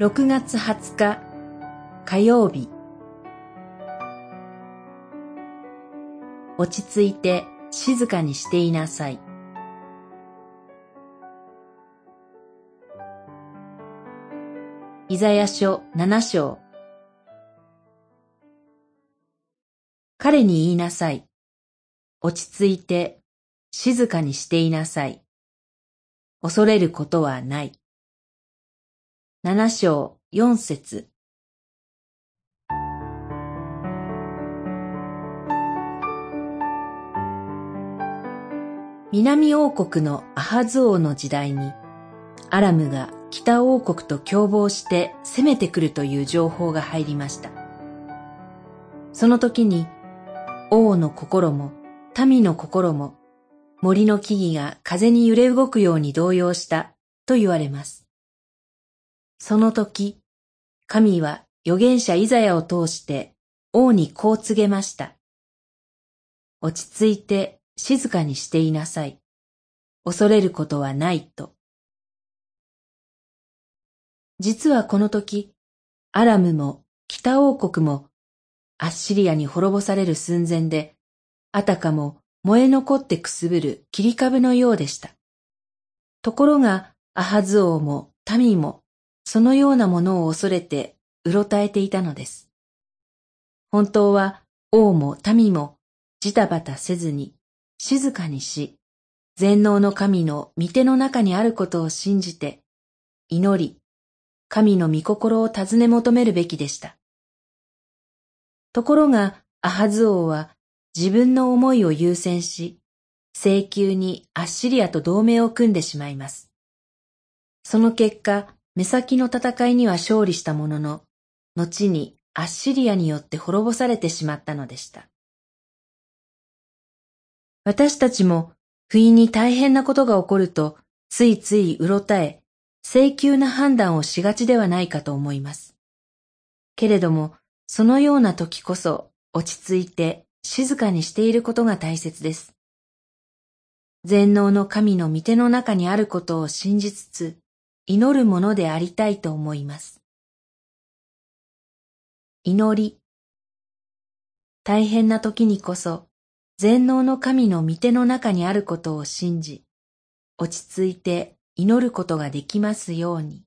6月20日火曜日落ち着いて静かにしていなさい。イザヤ書7章彼に言いなさい。落ち着いて静かにしていなさい。恐れることはない。七章四節南王国のアハズ王の時代に、アラムが北王国と共謀して攻めてくるという情報が入りました。その時に、王の心も民の心も森の木々が風に揺れ動くように動揺したと言われます。その時、神は預言者イザヤを通して王にこう告げました。落ち着いて静かにしていなさい。恐れることはないと。実はこの時、アラムも北王国もアッシリアに滅ぼされる寸前で、あたかも燃え残ってくすぶる切り株のようでした。ところが、アハズ王も民も、そのようなものを恐れて、うろたえていたのです。本当は、王も民も、ジタバタせずに、静かにし、全能の神の御手の中にあることを信じて、祈り、神の御心を尋ね求めるべきでした。ところが、アハズ王は自分の思いを優先し、請求にアッシリアと同盟を組んでしまいます。その結果、目先の戦いには勝利したものの、後にアッシリアによって滅ぼされてしまったのでした。私たちも不意に大変なことが起こると、ついついうろたえ、請求な判断をしがちではないかと思います。けれども、そのような時こそ落ち着いて静かにしていることが大切です。全能の神の御手の中にあることを信じつつ、祈るものでありたいと思います。祈り。大変な時にこそ、全能の神の御手の中にあることを信じ、落ち着いて祈ることができますように。